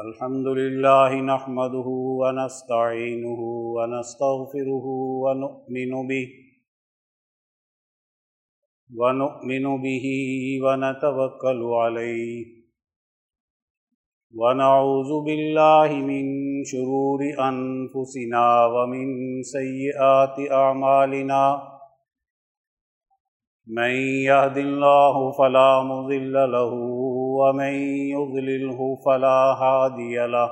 الحمد لله نحمده ونستعينه ونستغفره ونؤمن به ونؤمن به ونتوكل عليه ونعوذ بالله من شرور أنفسنا ومن سيئات أعمالنا من يهد الله فلا مضل له ومن يضلله فلا هادي له.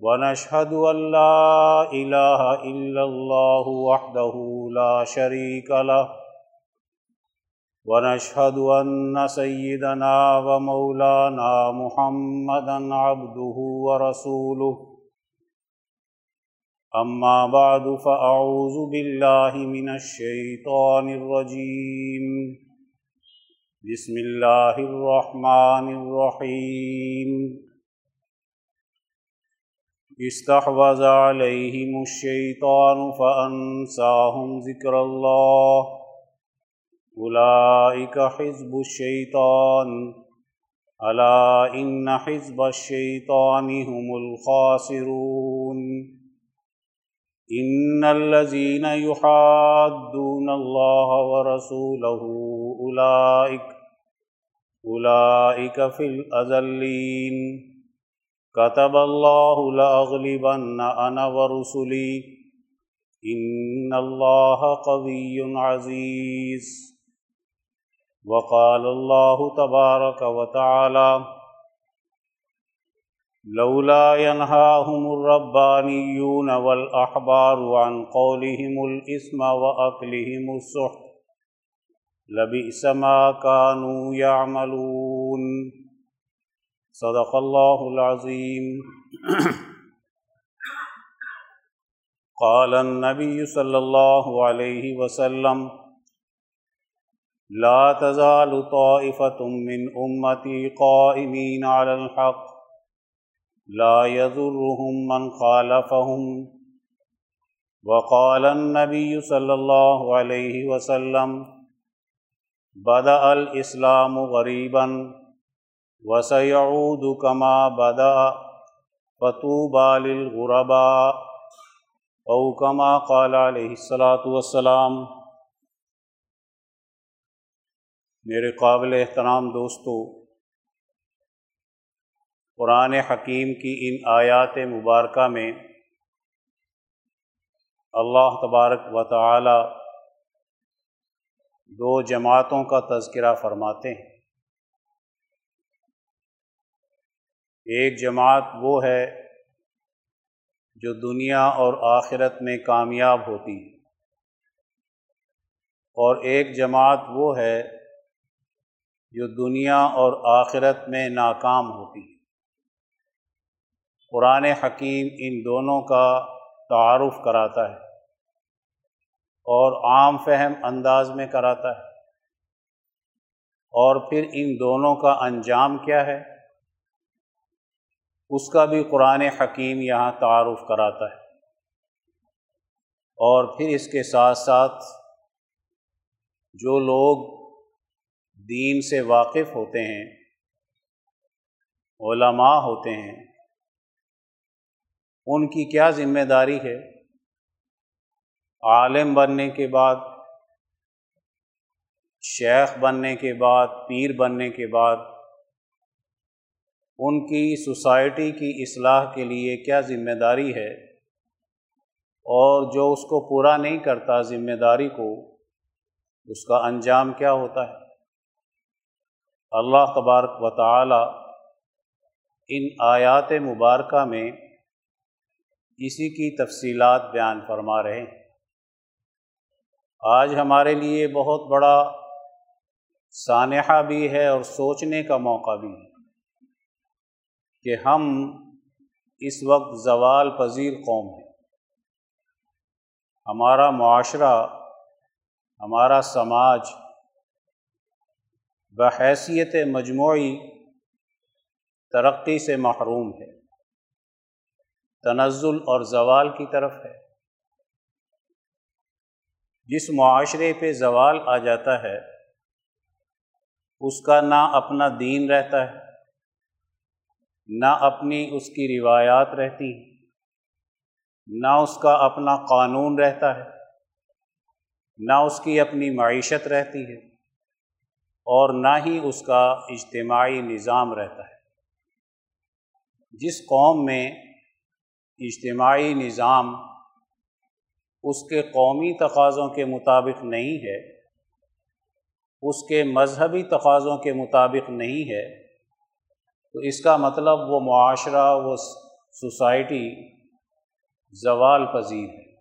ونشهد أن لا إله إلا الله وحده لا شريك له. ونشهد أن سيدنا ومولانا محمدا عبده ورسوله. أما بعد، فأعوذ بالله من الشيطان الرجيم. بسم الله الرحمن الرحيم استحوذ عليهم الشيطان فأنساهم ذكر الله أولئك حزب الشيطان ألا إن حزب الشيطان هم الخاسرون۔ إن الذين يحادون الله ورسوله أولئك أولئك في الأذلين. كتب الله لأغلبن أنا ورسلي. إن الله قوي عزيز. وقال الله تبارك وتعالى لولا ينهاهم الربانيون والأحبار عن قولهم الإثم وأكلهم السحت لبئس ما كانوا يعملون. صدق الله العظيم. قال النبي صلى الله عليه وسلم، لا تزال طائفة من أمتي قائمين على الحق، لا يضرهم من خالفهم. وقال النبي صلى الله عليه وسلم بدأ الإسلام غريبا وسيعود كما بدأ فطوبى للغرباء او كما قال علیہ الصلاۃ والسلام میرے قابل احترام دوستو، قرآن حکیم کی ان آیات مبارکہ میں اللہ تبارک و تعالی دو جماعتوں کا تذکرہ فرماتے ہیں۔ ایک جماعت وہ ہے جو دنیا اور آخرت میں کامیاب ہوتی ہے، اور ایک جماعت وہ ہے جو دنیا اور آخرت میں ناکام ہوتی ہے۔ قرآن حکیم ان دونوں کا تعارف کراتا ہے۔ اور عام فہم انداز میں کراتا ہے۔ اور پھر ان دونوں کا انجام کیا ہے؟ اس کا بھی قرآن حکیم یہاں تعارف کراتا ہے۔ اور پھر اس کے ساتھ ساتھ جو لوگ دین سے واقف ہوتے ہیں، علماء ہوتے ہیں، ان کی کیا ذمہ داری ہے؟ عالم بننے کے بعد، شیخ بننے کے بعد، پیر بننے کے بعد، ان کی سوسائٹی کی اصلاح کے لیے کیا ذمہ داری ہے؟ اور جو اس کو پورا نہیں کرتا ذمہ داری کو، اس کا انجام کیا ہوتا ہے؟ اللہ تبارک و تعالی ان آیات مبارکہ میں اسی کی تفصیلات بیان فرما رہے ہیں۔ آج ہمارے لیے بہت بڑا سانحہ بھی ہے اور سوچنے کا موقع بھی ہے کہ ہم اس وقت زوال پذیر قوم ہیں۔ ہمارا معاشرہ، ہمارا سماج بحیثیت مجموعی ترقی سے محروم ہے۔ تنزل اور زوال کی طرف ہے۔ جس معاشرے پہ زوال آ جاتا ہے، اس کا نہ اپنا دین رہتا ہے، نہ اپنی اس کی روایات رہتی، نہ اس کا اپنا قانون رہتا ہے، نہ اس کی اپنی معیشت رہتی ہے، اور نہ ہی اس کا اجتماعی نظام رہتا ہے۔ جس قوم میں اجتماعی نظام اس کے قومی تقاضوں کے مطابق نہیں ہے، اس کے مذہبی تقاضوں کے مطابق نہیں ہے، تو اس کا مطلب وہ معاشرہ، وہ سوسائٹی زوال پذیر ہے۔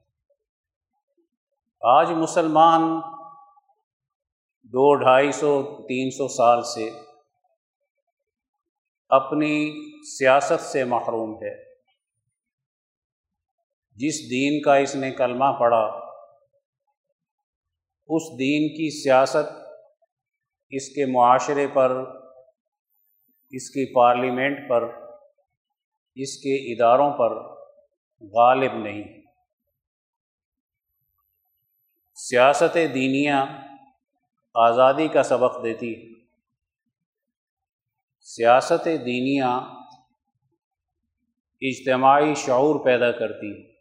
آج مسلمان دو ڈھائی سو، تین سو سال سے اپنی سیاست سے محروم ہے۔ جس دین کا اس نے کلمہ پڑھا، اس دین کی سیاست اس کے معاشرے پر، اس کی پارلیمنٹ پر، اس کے اداروں پر غالب نہیں۔ سیاست دینیا آزادی کا سبق دیتی سیاست دینیا اجتماعی شعور پیدا کرتی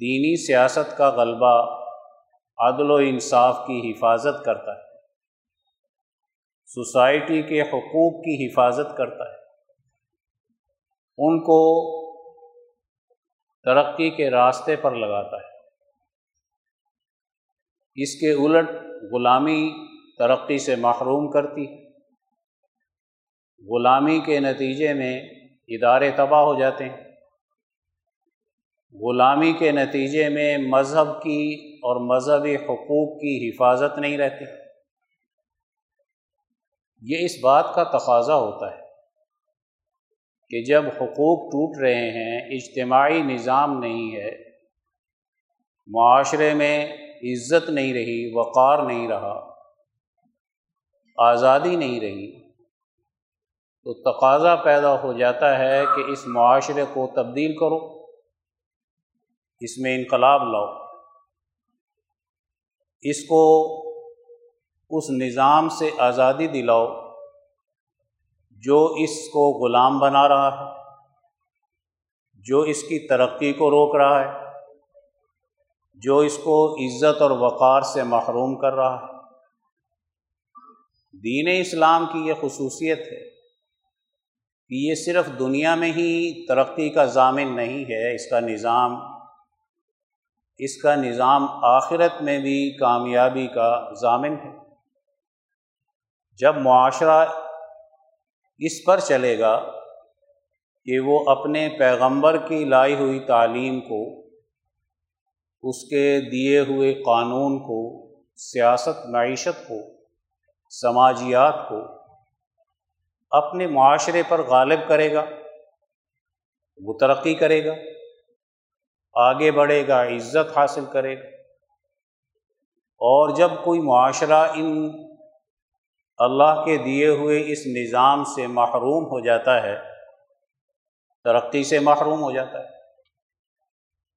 دینی سیاست کا غلبہ عدل و انصاف کی حفاظت کرتا ہے۔ سوسائٹی کے حقوق کی حفاظت کرتا ہے۔ ان کو ترقی کے راستے پر لگاتا ہے۔ اس کے الٹ غلامی ترقی سے محروم کرتی غلامی کے نتیجے میں ادارے تباہ ہو جاتے ہیں۔ غلامی کے نتیجے میں مذہب کی اور مذہبی حقوق کی حفاظت نہیں رہتی۔ یہ اس بات کا تقاضا ہوتا ہے کہ جب حقوق ٹوٹ رہے ہیں، اجتماعی نظام نہیں ہے، معاشرے میں عزت نہیں رہی، وقار نہیں رہا، آزادی نہیں رہی، تو تقاضا پیدا ہو جاتا ہے کہ اس معاشرے کو تبدیل کرو۔ اس میں انقلاب لاؤ۔ اس کو اس نظام سے آزادی دلاؤ جو اس کو غلام بنا رہا ہے، جو اس کی ترقی کو روک رہا ہے، جو اس کو عزت اور وقار سے محروم کر رہا ہے۔ دین اسلام کی یہ خصوصیت ہے کہ یہ صرف دنیا میں ہی ترقی کا ضامن نہیں ہے، اس کا نظام اس کا نظام آخرت میں بھی کامیابی کا ضامن ہے۔ جب معاشرہ اس پر چلے گا کہ وہ اپنے پیغمبر کی لائی ہوئی تعلیم کو، اس کے دیے ہوئے قانون کو، سیاست، معیشت کو، سماجیات کو اپنے معاشرے پر غالب کرے گا، وہ ترقی کرے گا۔ آگے بڑھے گا، عزت حاصل کرے گا۔ اور جب کوئی معاشرہ ان اللہ کے دیے ہوئے اس نظام سے محروم ہو جاتا ہے، ترقی سے محروم ہو جاتا ہے،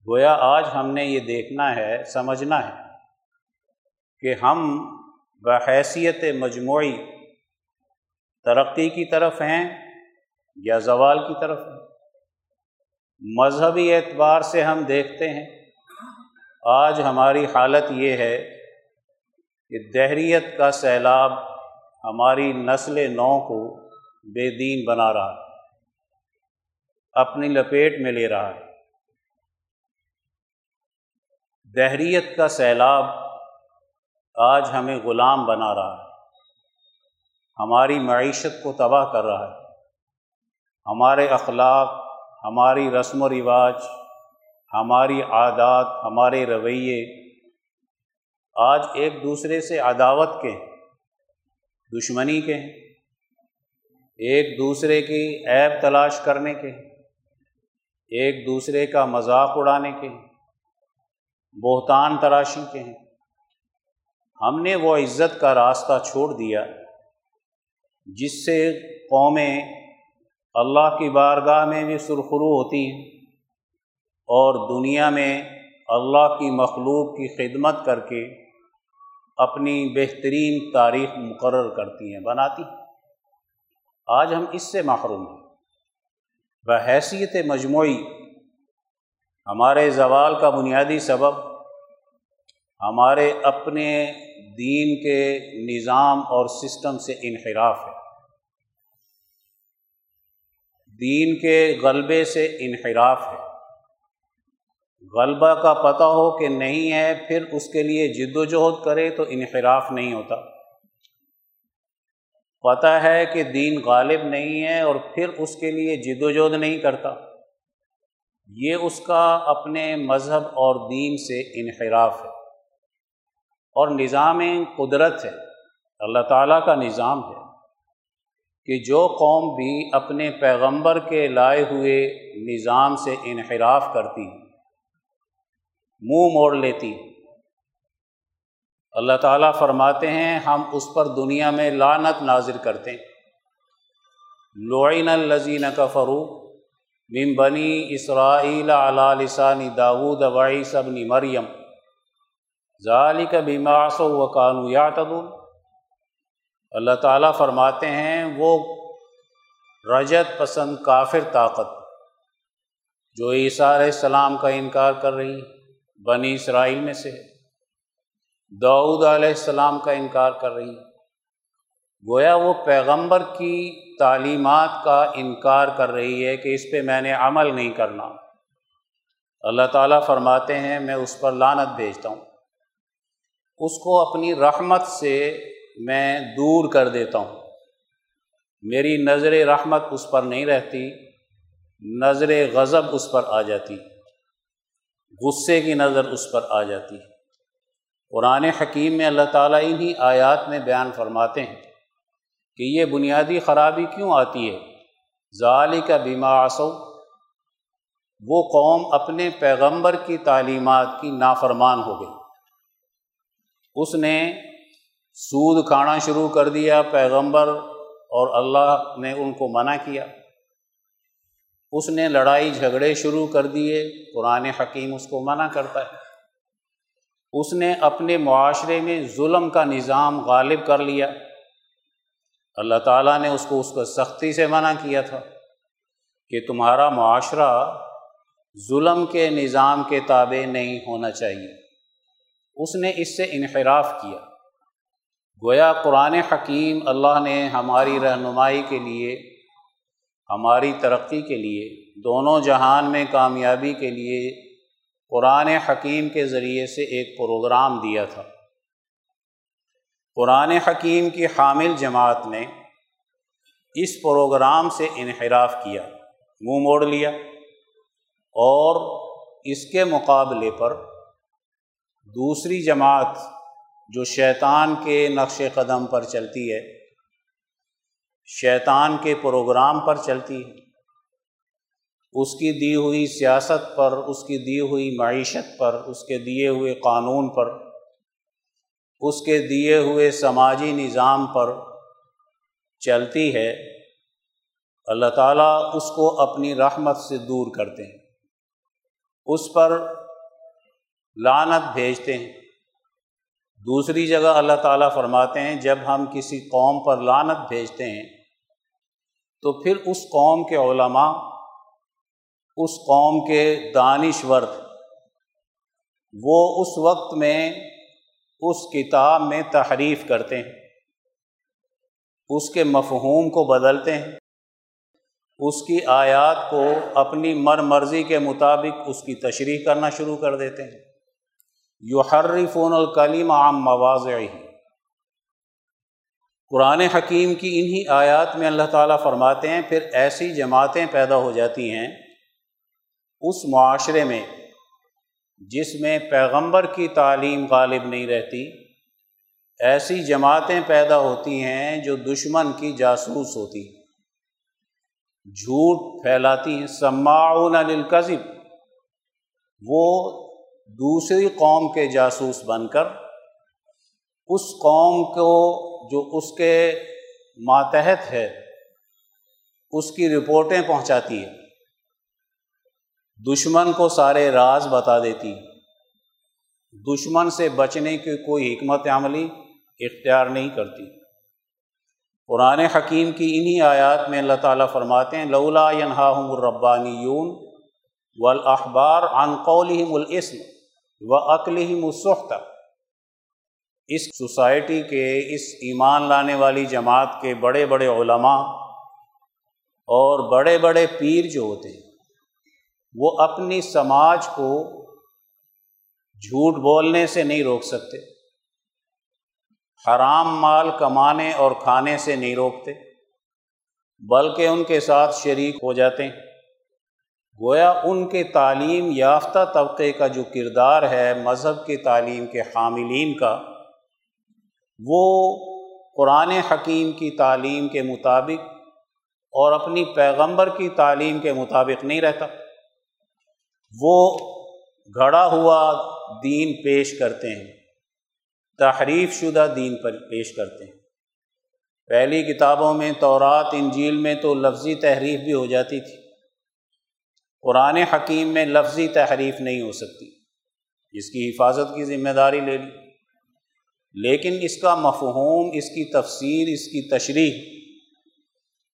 گویا آج ہم نے یہ دیکھنا ہے، سمجھنا ہے کہ ہم بحیثیت مجموعی ترقی کی طرف ہیں یا زوال کی طرف ہیں۔ مذہبی اعتبار سے ہم دیکھتے ہیں۔ آج ہماری حالت یہ ہے کہ دہریت کا سیلاب ہماری نسل نو کو بے دین بنا رہا ہے، اپنی لپیٹ میں لے رہا ہے۔ دہریت کا سیلاب آج ہمیں غلام بنا رہا ہے۔ ہماری معیشت کو تباہ کر رہا ہے۔ ہمارے اخلاق ہماری رسم و رواج، ہماری عادات، ہمارے رویے آج ایک دوسرے سے عداوت کے دشمنی کے ایک دوسرے کی عیب تلاش کرنے کے ایک دوسرے کا مذاق اڑانے کے بہتان تراشی کے ہیں۔ ہم نے وہ عزت کا راستہ چھوڑ دیا، جس سے قومیں اللہ کی بارگاہ میں بھی سرخرو ہوتی ہیں اور دنیا میں اللہ کی مخلوق کی خدمت کر کے اپنی بہترین تاریخ مقرر کرتی ہیں، بناتی ہیں۔ آج ہم اس سے محروم ہیں۔ بحیثیت مجموعی ہمارے زوال کا بنیادی سبب ہمارے اپنے دین کے نظام اور سسٹم سے انحراف ہے۔ دین کے غلبے سے انحراف ہے۔ غلبہ کا پتہ ہو کہ نہیں ہے، پھر اس کے لیے جد و جہد کرے تو انحراف نہیں ہوتا۔ پتہ ہے کہ دین غالب نہیں ہے اور پھر اس کے لیے جد و جہد نہیں کرتا۔ یہ اس کا اپنے مذہب اور دین سے انحراف ہے۔ اور نظام قدرت ہے۔ اللہ تعالیٰ کا نظام ہے۔ کہ جو قوم بھی اپنے پیغمبر کے لائے ہوئے نظام سے انحراف کرتی، منہ موڑ لیتی۔ اللہ تعالیٰ فرماتے ہیں، ہم اس پر دنیا میں لانت نازر کرتے ہیں۔ لعین الزین کا فروغ من بنی اسرائیل علی لسان داود وعیس ابن مریم۔ ذالک بیماس و قانو یا اللہ تعالیٰ فرماتے ہیں، وہ رجت پسند کافر طاقت، جو عیسیٰ علیہ السلام کا انکار کر رہی، بنی اسرائیل میں سے، داؤد علیہ السلام کا انکار کر رہی۔ گویا وہ پیغمبر کی تعلیمات کا انکار کر رہی ہے کہ اس پہ میں نے عمل نہیں کرنا۔ اللہ تعالیٰ فرماتے ہیں، میں اس پر لانت بھیجتا ہوں۔ اس کو اپنی رحمت سے میں دور کر دیتا ہوں۔ میری نظر رحمت اس پر نہیں رہتی، نظر غضب اس پر آ جاتی، غصے کی نظر اس پر آ جاتی۔ قرآن حکیم میں اللہ تعالیٰ انہی آیات میں بیان فرماتے ہیں کہ یہ بنیادی خرابی کیوں آتی ہے؟ ظالی کا بیما آسو وہ قوم اپنے پیغمبر کی تعلیمات کی نافرمان ہو گئی۔ اس نے سود کھانا شروع کر دیا، پیغمبر اور اللہ نے ان کو منع کیا۔ اس نے لڑائی جھگڑے شروع کر دیے، قرآن حکیم اس کو منع کرتا ہے۔ اس نے اپنے معاشرے میں ظلم کا نظام غالب کر لیا۔ اللہ تعالیٰ نے اس کو اس کو سختی سے منع کیا تھا کہ تمہارا معاشرہ ظلم کے نظام کے تابع نہیں ہونا چاہیے۔ اس نے اس سے انحراف کیا۔ گویا قرآن حکیم اللہ نے ہماری رہنمائی کے لیے، ہماری ترقی کے لیے، دونوں جہان میں کامیابی کے لیے قرآن حکیم کے ذریعے سے ایک پروگرام دیا تھا۔ قرآن حکیم کی حامل جماعت نے اس پروگرام سے انحراف کیا، منہ موڑ لیا اور اس کے مقابلے پر دوسری جماعت جو شیطان کے نقش قدم پر چلتی ہے، شیطان کے پروگرام پر چلتی ہے۔ اس کی دی ہوئی سیاست پر، اس کی دی ہوئی معیشت پر، اس کے دیے ہوئے قانون پر، اس کے دیے ہوئے سماجی نظام پر چلتی ہے۔ اللہ تعالیٰ اس کو اپنی رحمت سے دور کرتے ہیں۔ اس پر لانت بھیجتے ہیں۔ دوسری جگہ اللہ تعالیٰ فرماتے ہیں، جب ہم کسی قوم پر لانت بھیجتے ہیں، تو پھر اس قوم کے علماء، اس قوم کے دانشور وہ اس وقت میں اس کتاب میں تحریف کرتے ہیں، اس کے مفہوم کو بدلتے ہیں، اس کی آیات کو اپنی مر مرضی کے مطابق اس کی تشریح کرنا شروع کر دیتے ہیں۔ یو حرفون الکلیم عام مواضع ہی قرآن حکیم کی انہی آیات میں اللہ تعالیٰ فرماتے ہیں، پھر ایسی جماعتیں پیدا ہو جاتی ہیں اس معاشرے میں جس میں پیغمبر کی تعلیم غالب نہیں رہتی، ایسی جماعتیں پیدا ہوتی ہیں جو دشمن کی جاسوس ہوتی۔ جھوٹ پھیلاتی ہیں۔ سماعون للکذب، وہ دوسری قوم کے جاسوس بن کر، اس قوم کو جو اس کے ماتحت ہے، اس کی رپورٹیں پہنچاتی ہے۔ دشمن کو سارے راز بتا دیتی دشمن سے بچنے کی کوئی حکمت عملی اختیار نہیں کرتی۔ قرآن حکیم کی انہی آیات میں اللہ تعالیٰ فرماتے ہیں، لولا ینہاہم الربانیون والاحبار عن قولہم الاسم۔ و اقلہم السخت اس سوسائٹی کے، اس ایمان لانے والی جماعت کے بڑے بڑے علماء اور بڑے بڑے پیر جو ہوتے ہیں، وہ اپنی سماج کو جھوٹ بولنے سے نہیں روک سکتے، حرام مال کمانے اور کھانے سے نہیں روکتے، بلکہ ان کے ساتھ شریک ہو جاتے ہیں۔ گویا ان کے تعلیم یافتہ طبقے کا جو کردار ہے، مذہب کی تعلیم کے حاملین کا، وہ قرآن حکیم کی تعلیم کے مطابق اور اپنی پیغمبر کی تعلیم کے مطابق نہیں رہتا۔ وہ گھڑا ہوا دین پیش کرتے ہیں، تحریف شدہ دین پر پیش کرتے ہیں۔ پہلی کتابوں میں تورات، انجیل میں تو لفظی تحریف بھی ہو جاتی تھی۔ قرآن حکیم میں لفظی تحریف نہیں ہو سکتی۔ اس کی حفاظت کی ذمہ داری لے لی۔ لیکن اس کا مفہوم، اس کی تفسیر، اس کی تشریح۔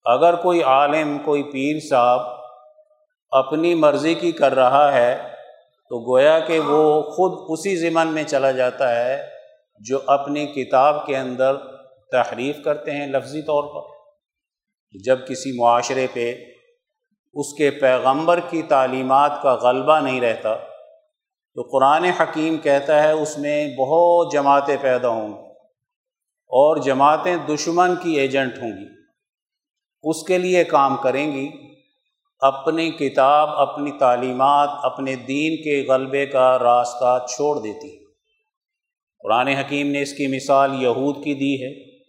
اگر کوئی عالم، کوئی پیر صاحب اپنی مرضی کی کر رہا ہے، تو گویا کہ وہ خود اسی ضمن میں چلا جاتا ہے جو اپنی کتاب کے اندر تحریف کرتے ہیں لفظی طور پر۔ جب کسی معاشرے پہ اس کے پیغمبر کی تعلیمات کا غلبہ نہیں رہتا۔ تو قرآن حکیم کہتا ہے، اس میں بہت جماعتیں پیدا ہوں گی اور جماعتیں دشمن کی ایجنٹ ہوں گی۔ اس کے لیے کام کریں گی، اپنی کتاب، اپنی تعلیمات، اپنے دین کے غلبے کا راستہ چھوڑ دیتی قرآن حکیم نے اس کی مثال یہود کی دی ہے،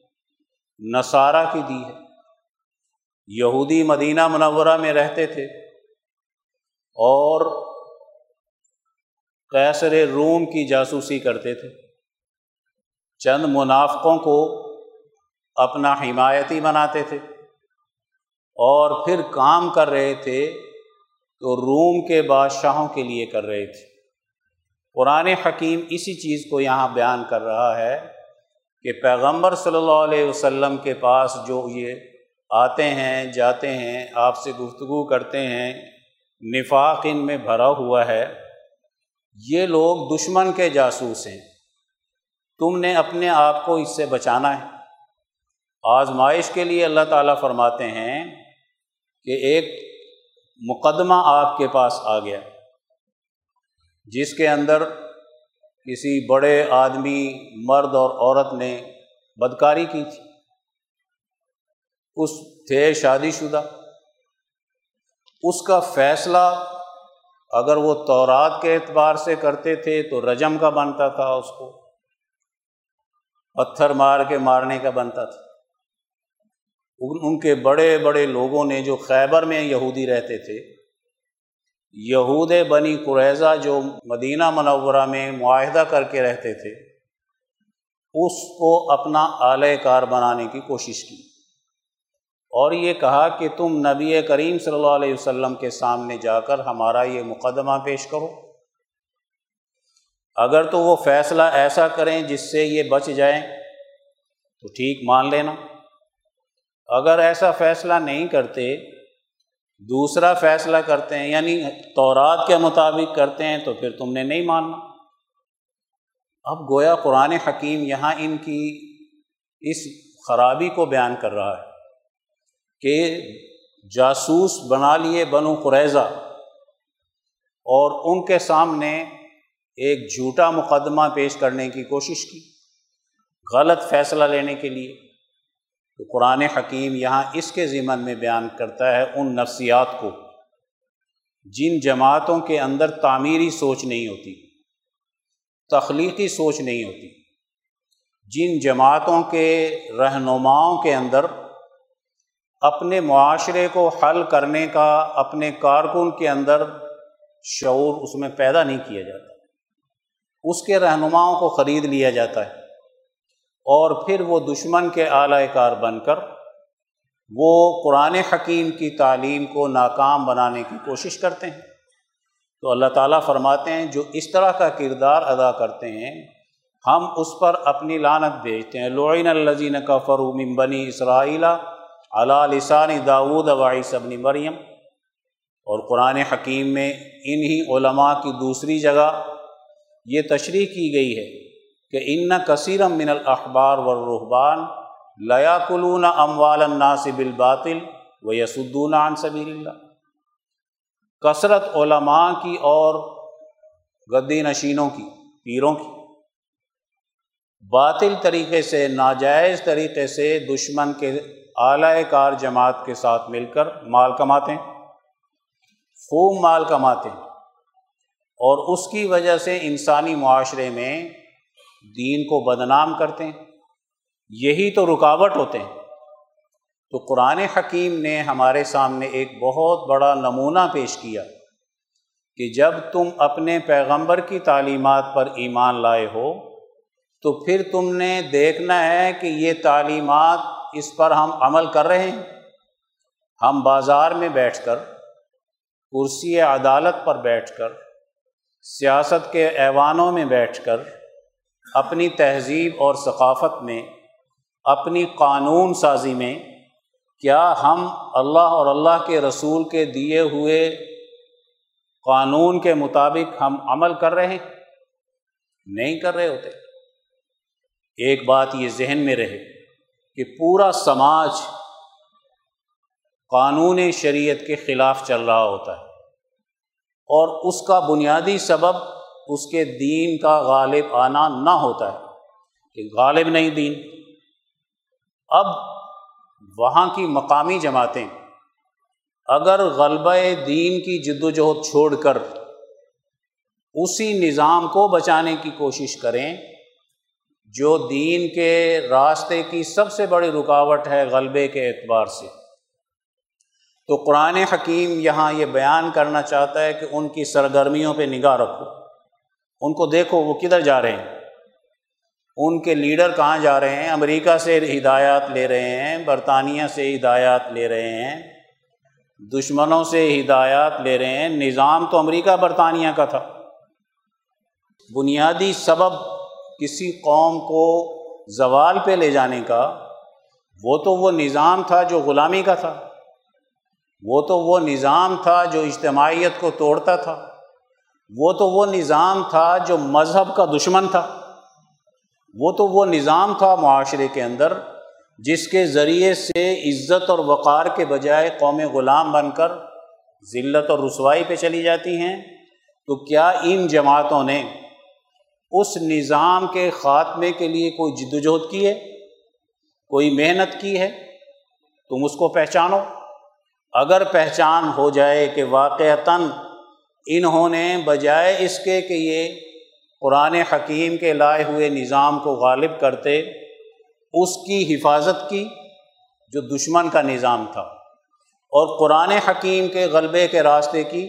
نصارہ کی دی ہے۔ یہودی مدینہ منورہ میں رہتے تھے اور کیسر روم کی جاسوسی کرتے تھے۔ چند منافقوں کو اپنا حمایتی بناتے تھے اور پھر کام کر رہے تھے تو روم کے بادشاہوں کے لیے کر رہے تھے۔ قرآن حکیم اسی چیز کو یہاں بیان کر رہا ہے کہ پیغمبر صلی اللہ علیہ وسلم کے پاس جو یہ آتے ہیں، جاتے ہیں، آپ سے گفتگو کرتے ہیں، نفاق ان میں بھرا ہوا ہے۔ یہ لوگ دشمن کے جاسوس ہیں۔ تم نے اپنے آپ کو اس سے بچانا ہے۔ آزمائش کے لیے اللہ تعالیٰ فرماتے ہیں کہ ایک مقدمہ آپ کے پاس آ گیا۔ جس کے اندر کسی بڑے آدمی، مرد اور عورت نے بدکاری کی تھی۔ اس تھے شادی شدہ۔ اس کا فیصلہ اگر وہ تورات کے اعتبار سے کرتے تھے تو رجم کا بنتا تھا اس کو۔ پتھر مار کے مارنے کا بنتا تھا۔ ان کے بڑے بڑے لوگوں نے جو خیبر میں یہودی رہتے تھے، یہود بنی قریضہ جو مدینہ منورہ میں معاہدہ کر کے رہتے تھے، اس کو اپنا اعلی کار بنانے کی کوشش کی۔ اور یہ کہا کہ تم نبی کریم صلی اللہ علیہ وسلم کے سامنے جا کر ہمارا یہ مقدمہ پیش کرو۔ اگر تو وہ فیصلہ ایسا کریں جس سے یہ بچ جائیں، تو ٹھیک مان لینا۔ اگر ایسا فیصلہ نہیں کرتے، دوسرا فیصلہ کرتے ہیں یعنی تورات کے مطابق کرتے ہیں، تو پھر تم نے نہیں ماننا۔ اب گویا قرآن حکیم یہاں ان کی اس خرابی کو بیان کر رہا ہے۔ کہ جاسوس بنا لیے بنو قریضہ اور ان کے سامنے ایک جھوٹا مقدمہ پیش کرنے کی کوشش کی، غلط فیصلہ لینے کے لیے۔ تو قرآن حکیم یہاں اس کے ذمن میں بیان کرتا ہے ان نفسیات کو۔ جن جماعتوں کے اندر تعمیری سوچ نہیں ہوتی، تخلیقی سوچ نہیں ہوتی۔ جن جماعتوں کے رہنماؤں کے اندر اپنے معاشرے کو حل کرنے کا اپنے کارکن کے اندر شعور اس میں پیدا نہیں کیا جاتا۔ اس کے رہنماؤں کو خرید لیا جاتا ہے اور پھر وہ دشمن کے اعلی کار بن کر وہ قرآن حکیم کی تعلیم کو ناکام بنانے کی کوشش کرتے ہیں۔ تو اللہ تعالیٰ فرماتے ہیں، جو اس طرح کا کردار ادا کرتے ہیں، ہم اس پر اپنی لانت بھیجتے ہیں۔ لعین الزین کا من بنی اسرائیل علا لسان داود وائی صبنی مریم، اور قرآن حکیم میں انہی علماء کی دوسری جگہ یہ تشریح کی گئی ہے کہ ان کثیرم من الاخبار والرحبان لیا کلون اموال الناصب الباطل و یسدون عن سبیل اللہ۔ کثرت علماء کی اور گدی نشینوں کی، پیروں کی۔ باطل طریقے سے، ناجائز طریقے سے دشمن کے اعلی کار جماعت کے ساتھ مل کر مال کماتے ہیں۔ خوب مال کماتے ہیں۔ اور اس کی وجہ سے انسانی معاشرے میں دین کو بدنام کرتے ہیں۔ یہی تو رکاوٹ ہوتے ہیں۔ تو قرآن حکیم نے ہمارے سامنے ایک بہت بڑا نمونہ پیش کیا کہ جب تم اپنے پیغمبر کی تعلیمات پر ایمان لائے ہو، تو پھر تم نے دیکھنا ہے کہ یہ تعلیمات اس پر ہم عمل کر رہے ہیں۔ ہم بازار میں بیٹھ کر، کرسی عدالت پر بیٹھ کر، سیاست کے ایوانوں میں بیٹھ کر، اپنی تہذیب اور ثقافت میں، اپنی قانون سازی میں، کیا ہم اللہ اور اللہ کے رسول کے دیے ہوئے قانون کے مطابق ہم عمل کر رہے ہیں؟ نہیں کر رہے ہوتے۔ ایک بات یہ ذہن میں رہے۔ کہ پورا سماج قانون شریعت کے خلاف چل رہا ہوتا ہے اور اس کا بنیادی سبب اس کے دین کا غالب آنا نہ ہوتا ہے کہ غالب نہیں دین۔ اب وہاں کی مقامی جماعتیں اگر غلبہ دین کی جد و جہد چھوڑ کر اسی نظام کو بچانے کی کوشش کریں جو دین کے راستے کی سب سے بڑی رکاوٹ ہے غلبے کے اعتبار سے۔ تو قرآن حکیم یہاں یہ بیان کرنا چاہتا ہے کہ ان کی سرگرمیوں پہ نگاہ رکھو۔ ان کو دیکھو وہ کدھر جا رہے ہیں۔ ان کے لیڈر کہاں جا رہے ہیں؟ امریکہ سے ہدایات لے رہے ہیں، برطانیہ سے ہدایات لے رہے ہیں، دشمنوں سے ہدایات لے رہے ہیں۔ نظام تو امریکہ برطانیہ کا تھا۔ بنیادی سبب کسی قوم کو زوال پہ لے جانے کا، وہ تو وہ نظام تھا جو غلامی کا تھا، وہ تو وہ نظام تھا جو اجتماعیت کو توڑتا تھا، وہ تو وہ نظام تھا جو مذہب کا دشمن تھا، وہ تو وہ نظام تھا معاشرے کے اندر جس کے ذریعے سے عزت اور وقار کے بجائے قوم غلام بن کر ذلت اور رسوائی پہ چلی جاتی ہیں۔ تو کیا ان جماعتوں نے اس نظام کے خاتمے کے لیے کوئی جد وجہد کی ہے؟ کوئی محنت کی ہے؟ تم اس کو پہچانو۔ اگر پہچان ہو جائے کہ واقعتاً انہوں نے بجائے اس کے کہ یہ قرآن حکیم کے لائے ہوئے نظام کو غالب کرتے، اس کی حفاظت کی جو دشمن کا نظام تھا، اور قرآن حکیم کے غلبے کے راستے کی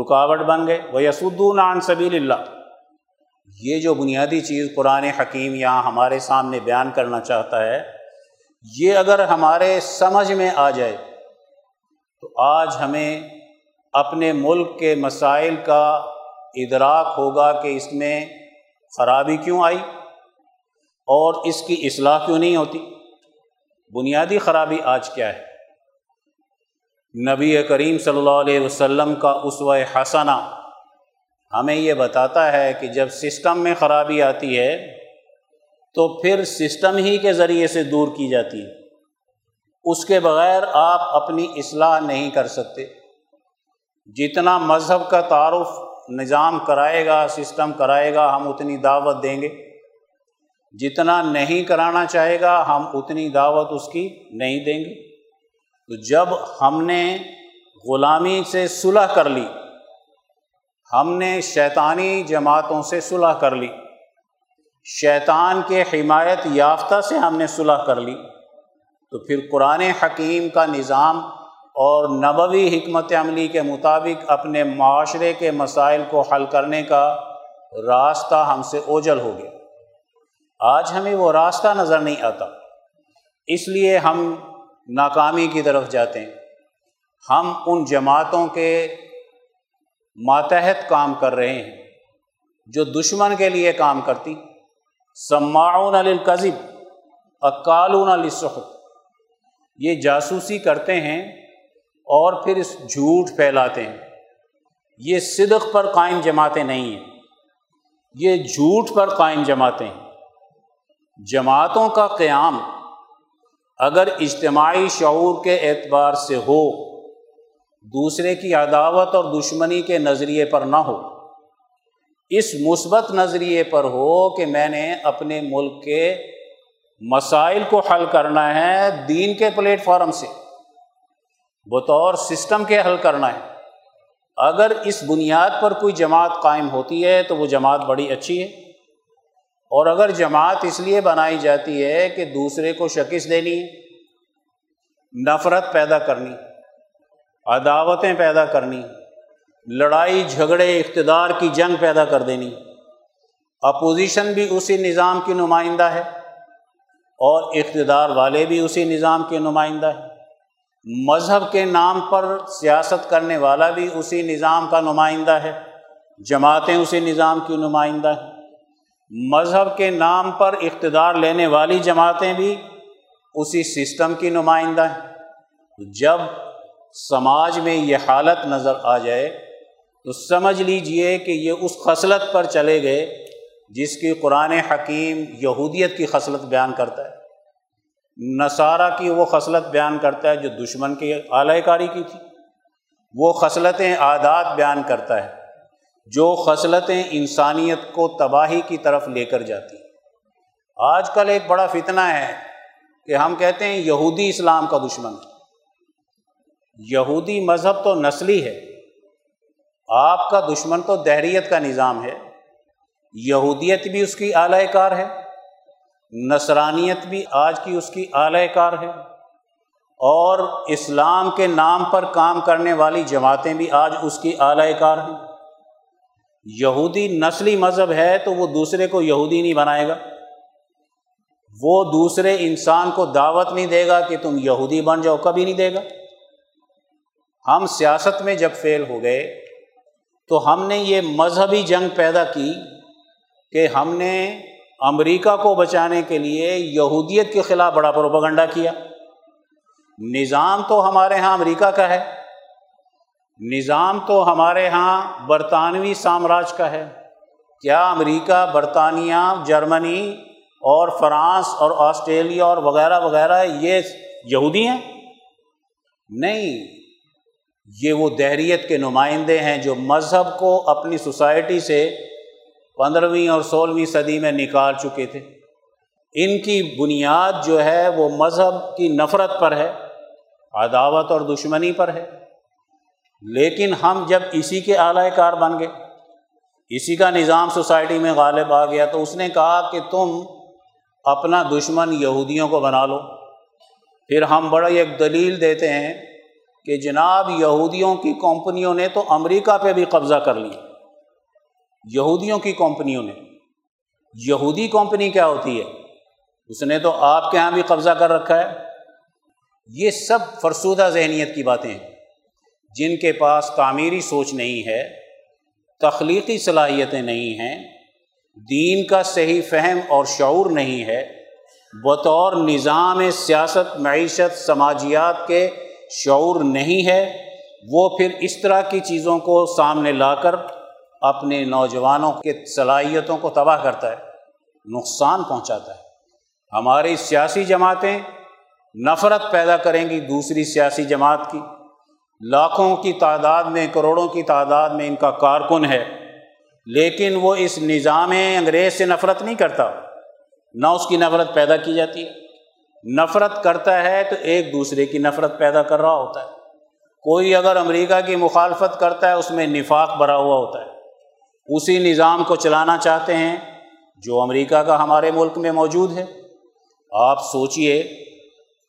رکاوٹ بن گئے۔ وہ یسودون عن سبیل اللہ یہ جو بنیادی چیز قرآن حکیم یہاں ہمارے سامنے بیان کرنا چاہتا ہے، یہ اگر ہمارے سمجھ میں آ جائے، تو آج ہمیں اپنے ملک کے مسائل کا ادراک ہوگا کہ اس میں خرابی کیوں آئی اور اس کی اصلاح کیوں نہیں ہوتی۔ بنیادی خرابی آج کیا ہے؟ نبی کریم صلی اللہ علیہ وسلم کا اسوہ حسنہ ہمیں یہ بتاتا ہے کہ جب سسٹم میں خرابی آتی ہے تو پھر سسٹم ہی کے ذریعے سے دور کی جاتی ہے۔ اس کے بغیر آپ اپنی اصلاح نہیں کر سکتے۔ جتنا مذہب کا تعارف نظام کرائے گا، سسٹم کرائے گا، ہم اتنی دعوت دیں گے۔ جتنا نہیں کرانا چاہے گا، ہم اتنی دعوت اس کی نہیں دیں گے۔ تو جب ہم نے غلامی سے صلح کر لی ہم نے شیطانی جماعتوں سے صلح کر لی۔ شیطان کے حمایت یافتہ سے ہم نے صلح کر لی۔ تو پھر قرآن حکیم کا نظام اور نبوی حکمت عملی کے مطابق اپنے معاشرے کے مسائل کو حل کرنے کا راستہ ہم سے اوجل ہو گیا۔ آج ہمیں وہ راستہ نظر نہیں آتا۔ اس لیے ہم ناکامی کی طرف جاتے ہیں۔ ہم ان جماعتوں کے ماتحت کام کر رہے ہیں، جو دشمن کے لیے کام کرتی۔ سماعون القذب اکالون الصحت یہ جاسوسی کرتے ہیں اور پھر اس جھوٹ پھیلاتے ہیں۔ یہ صدق پر قائم جماعتیں نہیں ہیں۔ یہ جھوٹ پر قائم جماعتیں ہیں۔ جماعتوں کا قیام اگر اجتماعی شعور کے اعتبار سے ہو دوسرے کی عداوت اور دشمنی کے نظریے پر نہ ہو۔ اس مثبت نظریے پر ہو کہ میں نے اپنے ملک کے مسائل کو حل کرنا ہے دین کے پلیٹ فارم سے۔ بطور سسٹم کے حل کرنا ہے۔ اگر اس بنیاد پر کوئی جماعت قائم ہوتی ہے تو وہ جماعت بڑی اچھی ہے۔ اور اگر جماعت اس لیے بنائی جاتی ہے کہ دوسرے کو شکست دینی نفرت پیدا کرنی عداوتیں پیدا کرنی، لڑائی، جھگڑے، اقتدار کی جنگ پیدا کر دینی۔ اپوزیشن بھی اسی نظام کی نمائندہ ہے اور اقتدار والے بھی اسی نظام کے نمائندہ ہے مذہب کے نام پر سیاست کرنے والا بھی اسی نظام کا نمائندہ ہے، جماعتیں اسی نظام کی نمائندہ ہیں۔ مذہب کے نام پر اقتدار لینے والی جماعتیں بھی اسی سسٹم کی نمائندہ ہیں۔ جب سماج میں یہ حالت نظر آ جائے تو سمجھ لیجیے کہ یہ اس خصلت پر چلے گئے جس کی قرآن حکیم یہودیت کی خصلت بیان کرتا ہے۔ نصارہ کی وہ خصلت بیان کرتا ہے جو دشمن کی اعلی کاری کی تھی۔ وہ خصلتیں عادات بیان کرتا ہے جو خصلتیں انسانیت کو تباہی کی طرف لے کر جاتی۔ آج کل ایک بڑا فتنہ ہے کہ ہم کہتے ہیں یہودی اسلام کا دشمن۔ یہودی مذہب تو نسلی ہے۔ آپ کا دشمن تو دہریت کا نظام ہے۔ یہودیت بھی اس کی اعلی کار ہے۔ نصرانیت بھی آج کی اس کی اعلی کار ہے۔ اور اسلام کے نام پر کام کرنے والی جماعتیں بھی آج اس کی اعلی کار ہیں۔ یہودی نسلی مذہب ہے تو وہ دوسرے کو یہودی نہیں بنائے گا۔ وہ دوسرے انسان کو دعوت نہیں دے گا کہ تم یہودی بن جاؤ، کبھی نہیں دے گا۔ ہم سیاست میں جب فیل ہو گئے تو ہم نے یہ مذہبی جنگ پیدا کی کہ ہم نے امریکہ کو بچانے کے لیے یہودیت کے خلاف بڑا پروپگنڈا کیا۔ نظام تو ہمارے یہاں امریکہ کا ہے۔ نظام تو ہمارے یہاں برطانوی سامراج کا ہے۔ کیا امریکہ، برطانیہ، جرمنی اور فرانس اور آسٹریلیا اور وغیرہ وغیرہ یہ یہودی ہیں؟ نہیں۔ یہ وہ دہریت کے نمائندے ہیں جو مذہب کو اپنی سوسائٹی سے پندرہویں اور سولہویں صدی میں نکال چکے تھے۔ ان کی بنیاد جو ہے وہ مذہب کی نفرت پر ہے، عداوت اور دشمنی پر ہے۔ لیکن ہم جب اسی کے اعلی کار بن گئے، اسی کا نظام سوسائٹی میں غالب آ گیا تو اس نے کہا کہ تم اپنا دشمن یہودیوں کو بنا لو۔ پھر ہم بڑا ایک دلیل دیتے ہیں کہ جناب یہودیوں کی کمپنیوں نے تو امریکہ پہ بھی قبضہ کر لی یہودیوں کی کمپنیوں نے۔ یہودی کمپنی کیا ہوتی ہے؟ اس نے تو آپ کے یہاں بھی قبضہ کر رکھا ہے۔ یہ سب فرسودہ ذہنیت کی باتیں ہیں۔ جن کے پاس تعمیری سوچ نہیں ہے، تخلیقی صلاحیتیں نہیں ہیں، دین کا صحیح فہم اور شعور نہیں ہے، بطور نظام سیاست، معیشت، سماجیات کے شعور نہیں ہے، وہ پھر اس طرح کی چیزوں کو سامنے لا کر اپنے نوجوانوں کے صلاحیتوں کو تباہ کرتا ہے، نقصان پہنچاتا ہے۔ ہماری سیاسی جماعتیں نفرت پیدا کریں گی دوسری سیاسی جماعت کی۔ لاکھوں کی تعداد میں، کروڑوں کی تعداد میں ان کا کارکن ہے، لیکن وہ اس نظام انگریز سے نفرت نہیں کرتا، نہ اس کی نفرت پیدا کی جاتی ہے۔ نفرت کرتا ہے تو ایک دوسرے کی نفرت پیدا کر رہا ہوتا ہے۔ کوئی اگر امریکہ کی مخالفت کرتا ہے، اس میں نفاق بھرا ہوا ہوتا ہے۔ اسی نظام کو چلانا چاہتے ہیں جو امریکہ کا ہمارے ملک میں موجود ہے۔ آپ سوچئے،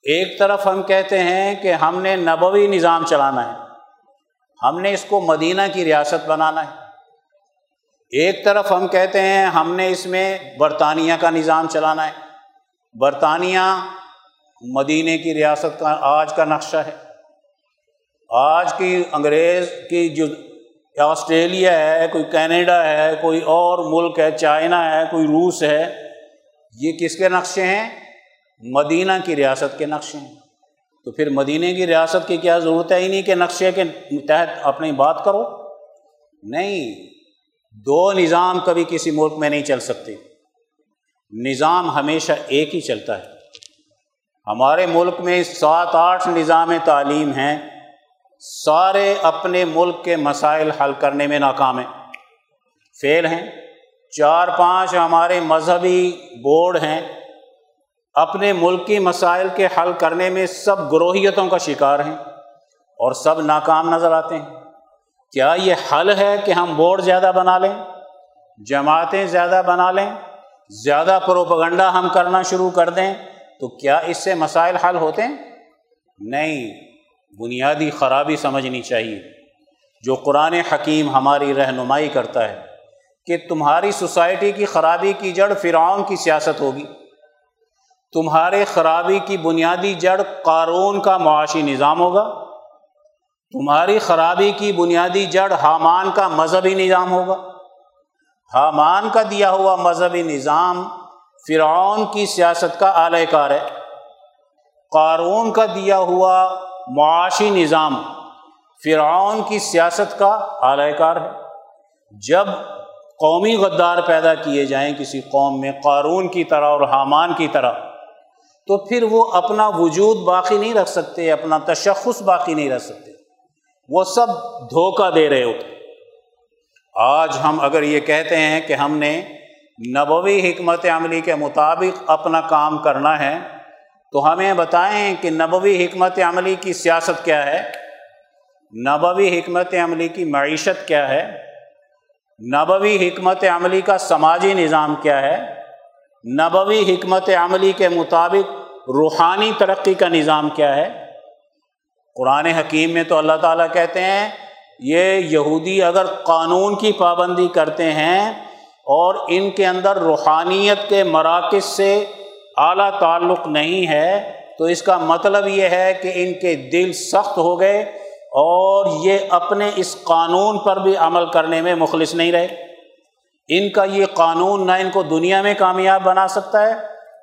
ایک طرف ہم کہتے ہیں کہ ہم نے نبوی نظام چلانا ہے۔ ہم نے اس کو مدینہ کی ریاست بنانا ہے۔ ایک طرف ہم کہتے ہیں ہم نے اس میں برطانیہ کا نظام چلانا ہے۔ برطانیہ مدینہ کی ریاست کا آج کا نقشہ ہے۔ آج کی انگریز کی جو آسٹریلیا ہے، کوئی کینیڈا ہے، کوئی اور ملک ہے، چائنا ہے، کوئی روس ہے، یہ کس کے نقشے ہیں؟ مدینہ کی ریاست کے نقشے ہیں۔ تو پھر مدینہ کی ریاست کی کیا ضرورت ہے ہی نہیں کہ نقشے کے تحت اپنی بات کرو؟ نہیں۔ دو نظام کبھی کسی ملک میں نہیں چل سکتے۔ نظام ہمیشہ ایک ہی چلتا ہے۔ ہمارے ملک میں سات آٹھ نظام تعلیم ہیں، سارے اپنے ملک کے مسائل حل کرنے میں ناکام ہیں۔ فیل ہیں۔ چار پانچ ہمارے مذہبی بورڈ ہیں۔ اپنے ملکی مسائل کے حل کرنے میں سب گروہیتوں کا شکار ہیں اور سب ناکام نظر آتے ہیں۔ کیا یہ حل ہے کہ ہم بورڈ زیادہ بنا لیں، جماعتیں زیادہ بنا لیں، زیادہ پروپگنڈا ہم کرنا شروع کر دیں تو کیا اس سے مسائل حل ہوتے ہیں؟ نہیں، بنیادی خرابی سمجھنی چاہیے۔ جو قرآن حکیم ہماری رہنمائی کرتا ہے، کہ تمہاری سوسائٹی کی خرابی کی جڑ فرعون کی سیاست ہوگی۔ تمہارے خرابی کی بنیادی جڑ قارون کا معاشی نظام ہوگا۔ تمہاری خرابی کی بنیادی جڑ حامان کا مذہبی نظام ہوگا۔ حامان کا دیا ہوا مذہبی نظام فرعون کی سیاست کا اعلی کار ہے۔ قارون کا دیا ہوا معاشی نظام فرعون کی سیاست کا اعلی کار ہے۔ جب قومی غدار پیدا کیے جائیں کسی قوم میں قارون کی طرح اور حامان کی طرح، تو پھر وہ اپنا وجود باقی نہیں رکھ سکتے، اپنا تشخص باقی نہیں رکھ سکتے۔ وہ سب دھوکہ دے رہے ہوتے۔ آج ہم اگر یہ کہتے ہیں کہ ہم نے نبوی حکمت عملی کے مطابق اپنا کام کرنا ہے، تو ہمیں بتائیں کہ نبوی حکمت عملی کی سیاست کیا ہے؟ نبوی حکمت عملی کی معیشت کیا ہے؟ نبوی حکمت عملی کا سماجی نظام کیا ہے؟ نبوی حکمت عملی کے مطابق روحانی ترقی کا نظام کیا ہے؟ قرآن حکیم میں تو اللہ تعالیٰ کہتے ہیں، یہ یہودی اگر قانون کی پابندی کرتے ہیں اور ان کے اندر روحانیت کے مراکز سے اعلیٰ تعلق نہیں ہے، تو اس کا مطلب یہ ہے کہ ان کے دل سخت ہو گئے اور یہ اپنے اس قانون پر بھی عمل کرنے میں مخلص نہیں رہے۔ ان کا یہ قانون نہ ان کو دنیا میں کامیاب بنا سکتا ہے،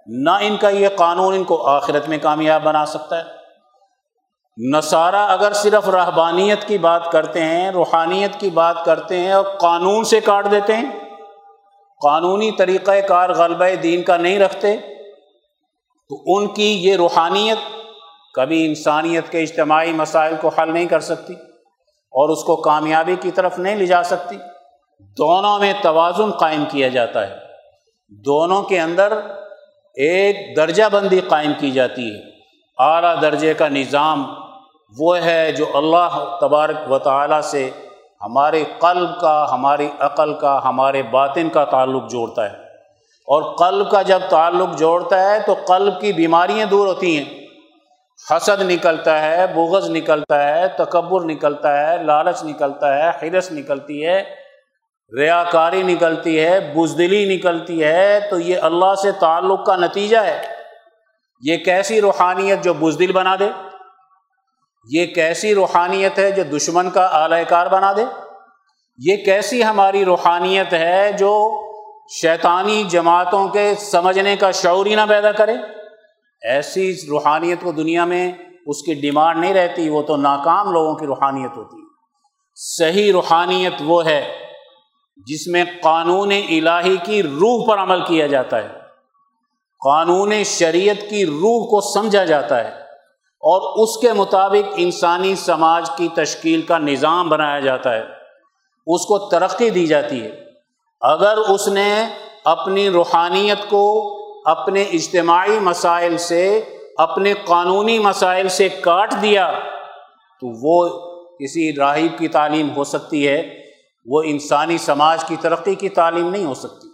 نہ ان کا یہ قانون ان کو آخرت میں کامیاب بنا سکتا ہے۔ نصارہ اگر صرف رہبانیت کی بات کرتے ہیں، روحانیت کی بات کرتے ہیں اور قانون سے کاٹ دیتے ہیں قانونی طریقۂ کار غلبہ دین کا نہیں رکھتے، تو ان کی یہ روحانیت کبھی انسانیت کے اجتماعی مسائل کو حل نہیں کر سکتی اور اس کو کامیابی کی طرف نہیں لے جا سکتی۔ دونوں میں توازن قائم کیا جاتا ہے۔ دونوں کے اندر ایک درجہ بندی قائم کی جاتی ہے۔ اعلیٰ درجے کا نظام وہ ہے جو اللہ تبارک و تعالیٰ سے ہمارے قلب کا، ہماری عقل کا، ہمارے باطن کا تعلق جوڑتا ہے۔ اور قلب کا جب تعلق جوڑتا ہے تو قلب کی بیماریاں دور ہوتی ہیں۔ حسد نکلتا ہے، بغض نکلتا ہے، تکبر نکلتا ہے، لالچ نکلتا ہے حرس نکلتی ہے ریا کاری نکلتی ہے، بزدلی نکلتی ہے۔ تو یہ اللہ سے تعلق کا نتیجہ ہے۔ یہ کیسی روحانیت جو بزدل بنا دے۔ یہ کیسی روحانیت ہے جو دشمن کا اعلی کار بنا دے؟ یہ کیسی ہماری روحانیت ہے جو شیطانی جماعتوں کے سمجھنے کا شعور ہی نہ پیدا کرے؟ ایسی روحانیت کو دنیا میں اس کی ڈیمانڈ نہیں رہتی، وہ تو ناکام لوگوں کی روحانیت ہوتی۔ ہے صحیح روحانیت وہ ہے جس میں قانون الہی کی روح پر عمل کیا جاتا ہے۔ قانون شریعت کی روح کو سمجھا جاتا ہے۔ اور اس کے مطابق انسانی سماج کی تشکیل کا نظام بنایا جاتا ہے، اس کو ترقی دی جاتی ہے۔ اگر اس نے اپنی روحانیت کو اپنے اجتماعی مسائل سے، اپنے قانونی مسائل سے کاٹ دیا، تو وہ کسی راہب کی تعلیم ہو سکتی ہے، وہ انسانی سماج کی ترقی کی تعلیم نہیں ہو سکتی۔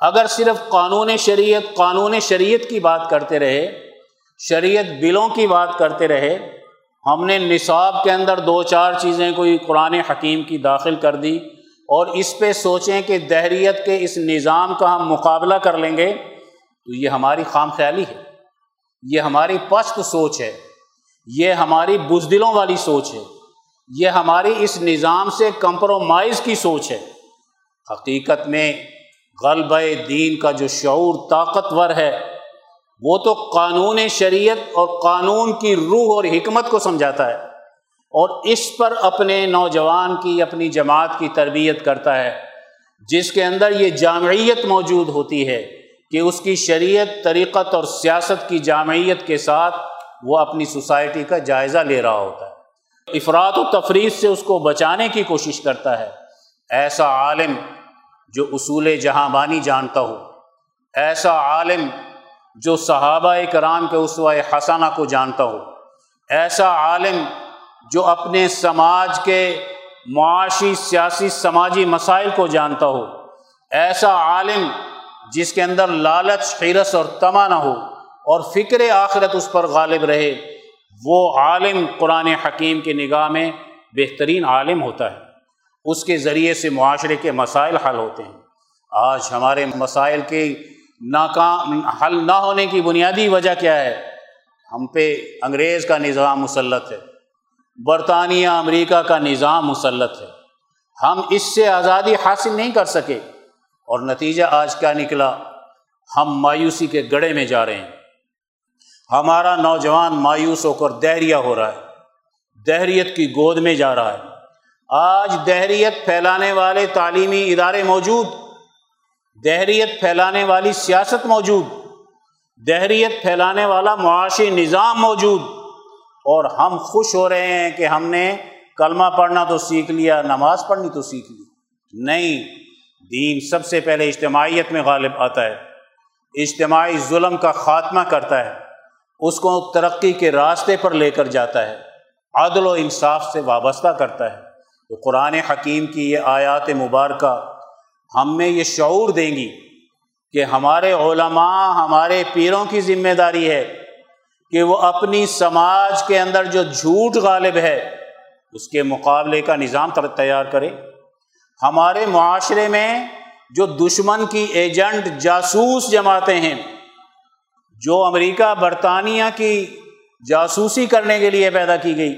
اگر صرف قانون شریعت قانون شریعت کی بات کرتے رہے شریعت بلوں کی بات کرتے رہے، ہم نے نصاب کے اندر دو چار چیزیں کوئی قرآن حکیم کی داخل کر دی اور اس پہ سوچیں کہ دہریت کے اس نظام کا ہم مقابلہ کر لیں گے، تو یہ ہماری خام خیالی ہے۔ یہ ہماری پست سوچ ہے۔ یہ ہماری بزدلوں والی سوچ ہے۔ یہ ہماری اس نظام سے کمپرومائز کی سوچ ہے۔ حقیقت میں غلبہ دین کا جو شعور طاقتور ہے وہ تو قانون شریعت اور قانون کی روح اور حکمت کو سمجھاتا ہے اور اس پر اپنے نوجوان کی، اپنی جماعت کی تربیت کرتا ہے، جس کے اندر یہ جامعیت موجود ہوتی ہے کہ اس کی شریعت، طریقت اور سیاست کی جامعیت کے ساتھ وہ اپنی سوسائٹی کا جائزہ لے رہا ہوتا ہے۔ افراد و تفریح سے اس کو بچانے کی کوشش کرتا ہے۔ ایسا عالم جو اصول جہاں بانی جانتا ہو، ایسا عالم جو صحابہ کرام کے اسوہ حسانہ کو جانتا ہو۔ ایسا عالم جو اپنے سماج کے معاشی، سیاسی، سماجی مسائل کو جانتا ہو۔ ایسا عالم جس کے اندر لالچ حیرس اور تما نہ ہو اور فکر آخرت اس پر غالب رہے۔ وہ عالم قرآن حکیم کی نگاہ میں بہترین عالم ہوتا ہے۔ اس کے ذریعے سے معاشرے کے مسائل حل ہوتے ہیں۔ آج ہمارے مسائل کے ناکام حل نہ ہونے کی بنیادی وجہ کیا ہے؟ ہم پہ انگریز کا نظام مسلط ہے، برطانیہ، امریکہ کا نظام مسلط ہے۔ ہم اس سے آزادی حاصل نہیں کر سکے۔ اور نتیجہ آج کیا نکلا؟ ہم مایوسی کے گڑے میں جا رہے ہیں۔ ہمارا نوجوان مایوس ہو کر دہریا ہو رہا ہے۔ دہریت کی گود میں جا رہا ہے۔ آج دہریت پھیلانے والے تعلیمی ادارے موجود۔ دہریت پھیلانے والی سیاست موجود، دہریت پھیلانے والا معاشی نظام موجود، اور ہم خوش ہو رہے ہیں کہ ہم نے کلمہ پڑھنا تو سیکھ لیا، نماز پڑھنی تو سیکھ لی۔ نہیں، دین سب سے پہلے اجتماعیت میں غالب آتا ہے۔ اجتماعی ظلم کا خاتمہ کرتا ہے۔ اس کو ترقی کے راستے پر لے کر جاتا ہے۔ عدل و انصاف سے وابستہ کرتا ہے۔ تو قرآن حکیم کی یہ آیات مبارکہ ہم میں یہ شعور دیں گی کہ ہمارے علماء ہمارے پیروں کی ذمہ داری ہے کہ وہ اپنی سماج کے اندر جو جھوٹ غالب ہے، اس کے مقابلے کا نظام تیار کرے۔ ہمارے معاشرے میں جو دشمن کی ایجنٹ جاسوس جماعتیں ہیں، جو امریکہ، برطانیہ کی جاسوسی کرنے کے لیے پیدا کی گئی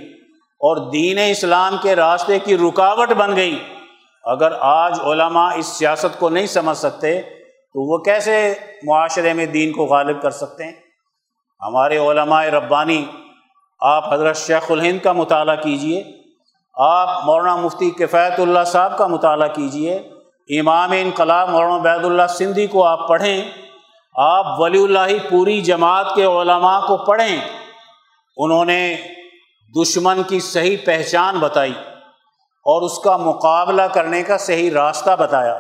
اور دین اسلام کے راستے کی رکاوٹ بن گئی اگر آج علماء اس سیاست کو نہیں سمجھ سکتے، تو وہ کیسے معاشرے میں دین کو غالب کر سکتے ہیں؟ ہمارے علماء ربانی، آپ حضرت شیخ الہند کا مطالعہ کیجیے، آپ مولانا مفتی کفایت اللہ صاحب کا مطالعہ کیجیے، امام انقلاب مولانا عبید اللہ سندھی کو آپ پڑھیں، آپ ولی اللہ پوری جماعت کے علماء کو پڑھیں، انہوں نے دشمن کی صحیح پہچان بتائی۔ اور اس کا مقابلہ کرنے کا صحیح راستہ بتایا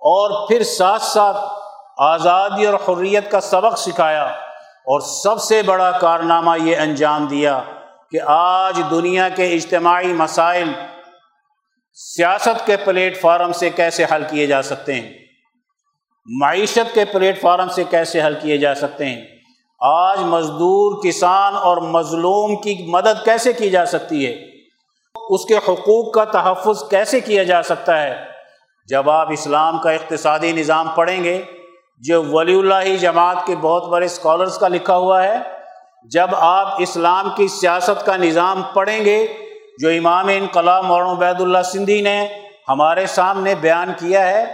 اور پھر ساتھ ساتھ آزادی اور حریت کا سبق سکھایا اور سب سے بڑا کارنامہ یہ انجام دیا کہ آج دنیا کے اجتماعی مسائل سیاست کے پلیٹ فارم سے کیسے حل کیے جا سکتے ہیں؟ معیشت کے پلیٹ فارم سے کیسے حل کیے جا سکتے ہیں؟ آج مزدور کسان اور مظلوم کی مدد کیسے کی جا سکتی ہے؟ اس کے حقوق کا تحفظ کیسے کیا جا سکتا ہے؟ جب آپ اسلام کا اقتصادی نظام پڑھیں گے، جو ولی اللہ جماعت کے بہت بڑے اسکالرس کا لکھا ہوا ہے، جب آپ اسلام کی سیاست کا نظام پڑھیں گے، جو امام انقلاب مولانا عبید اللہ سندھی نے ہمارے سامنے بیان کیا ہے،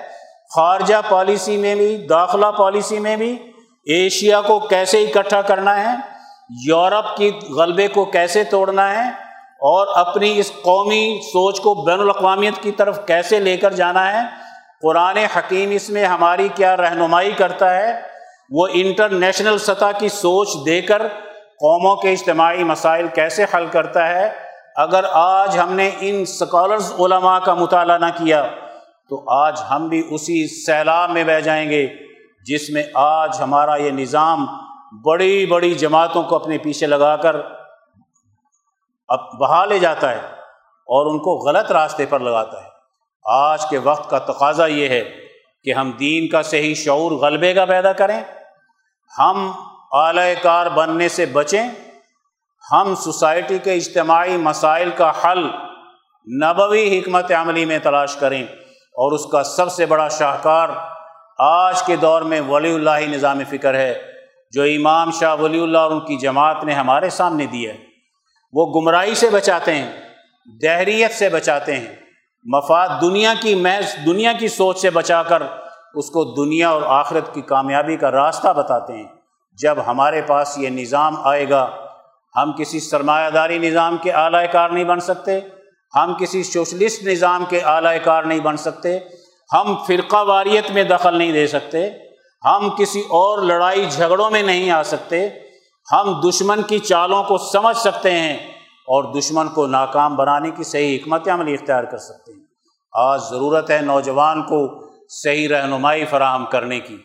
خارجہ پالیسی میں بھی، داخلہ پالیسی میں بھی ایشیا کو کیسے اکٹھا کرنا ہے، یورپ کی غلبے کو کیسے توڑنا ہے اور اپنی اس قومی سوچ کو بین الاقوامیت کی طرف کیسے لے کر جانا ہے؟ قرآن حکیم اس میں ہماری کیا رہنمائی کرتا ہے؟ وہ انٹرنیشنل سطح کی سوچ دے کر قوموں کے اجتماعی مسائل کیسے حل کرتا ہے؟ اگر آج ہم نے ان اسکالرز علماء کا مطالعہ نہ کیا، تو آج ہم بھی اسی سیلاب میں بہ جائیں گے، جس میں آج ہمارا یہ نظام بڑی بڑی جماعتوں کو اپنے پیچھے لگا کر اب بہا لے جاتا ہے اور ان کو غلط راستے پر لگاتا ہے۔ آج کے وقت کا تقاضا یہ ہے کہ ہم دین کا صحیح شعور غلبے کا پیدا کریں۔ ہم اعلی کار بننے سے بچیں۔ ہم سوسائٹی کے اجتماعی مسائل کا حل نبوی حکمت عملی میں تلاش کریں اور اس کا سب سے بڑا شاہکار آج کے دور میں ولی اللہ نظام فکر ہے، جو امام شاہ ولی اللہ اور ان کی جماعت نے ہمارے سامنے دی ہے۔ وہ گمراہی سے بچاتے ہیں، دہریت سے بچاتے ہیں۔ مفاد دنیا کی محض دنیا کی سوچ سے بچا کر اس کو دنیا اور آخرت کی کامیابی کا راستہ بتاتے ہیں۔ جب ہمارے پاس یہ نظام آئے گا، ہم کسی سرمایہ داری نظام کے اعلی کار نہیں بن سکتے، ہم کسی سوشلسٹ نظام کے اعلی کار نہیں بن سکتے، ہم فرقہ واریت میں دخل نہیں دے سکتے، ہم کسی اور لڑائی جھگڑوں میں نہیں آ سکتے۔ ہم دشمن کی چالوں کو سمجھ سکتے ہیں اور دشمن کو ناکام بنانے کی صحیح حکمت عملی اختیار کر سکتے ہیں۔ آج ضرورت ہے نوجوان کو صحیح رہنمائی فراہم کرنے کی،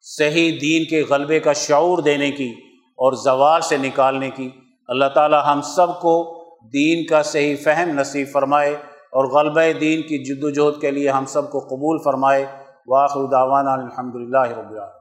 صحیح دین کے غلبے کا شعور دینے کی اور زوال سے نکالنے کی۔ اللہ تعالی ہم سب کو دین کا صحیح فہم نصیب فرمائے اور غلبہ دین کی جد وجہد کے لیے ہم سب کو قبول فرمائے۔ واخر دعوانا الحمد للہ رب العالمین۔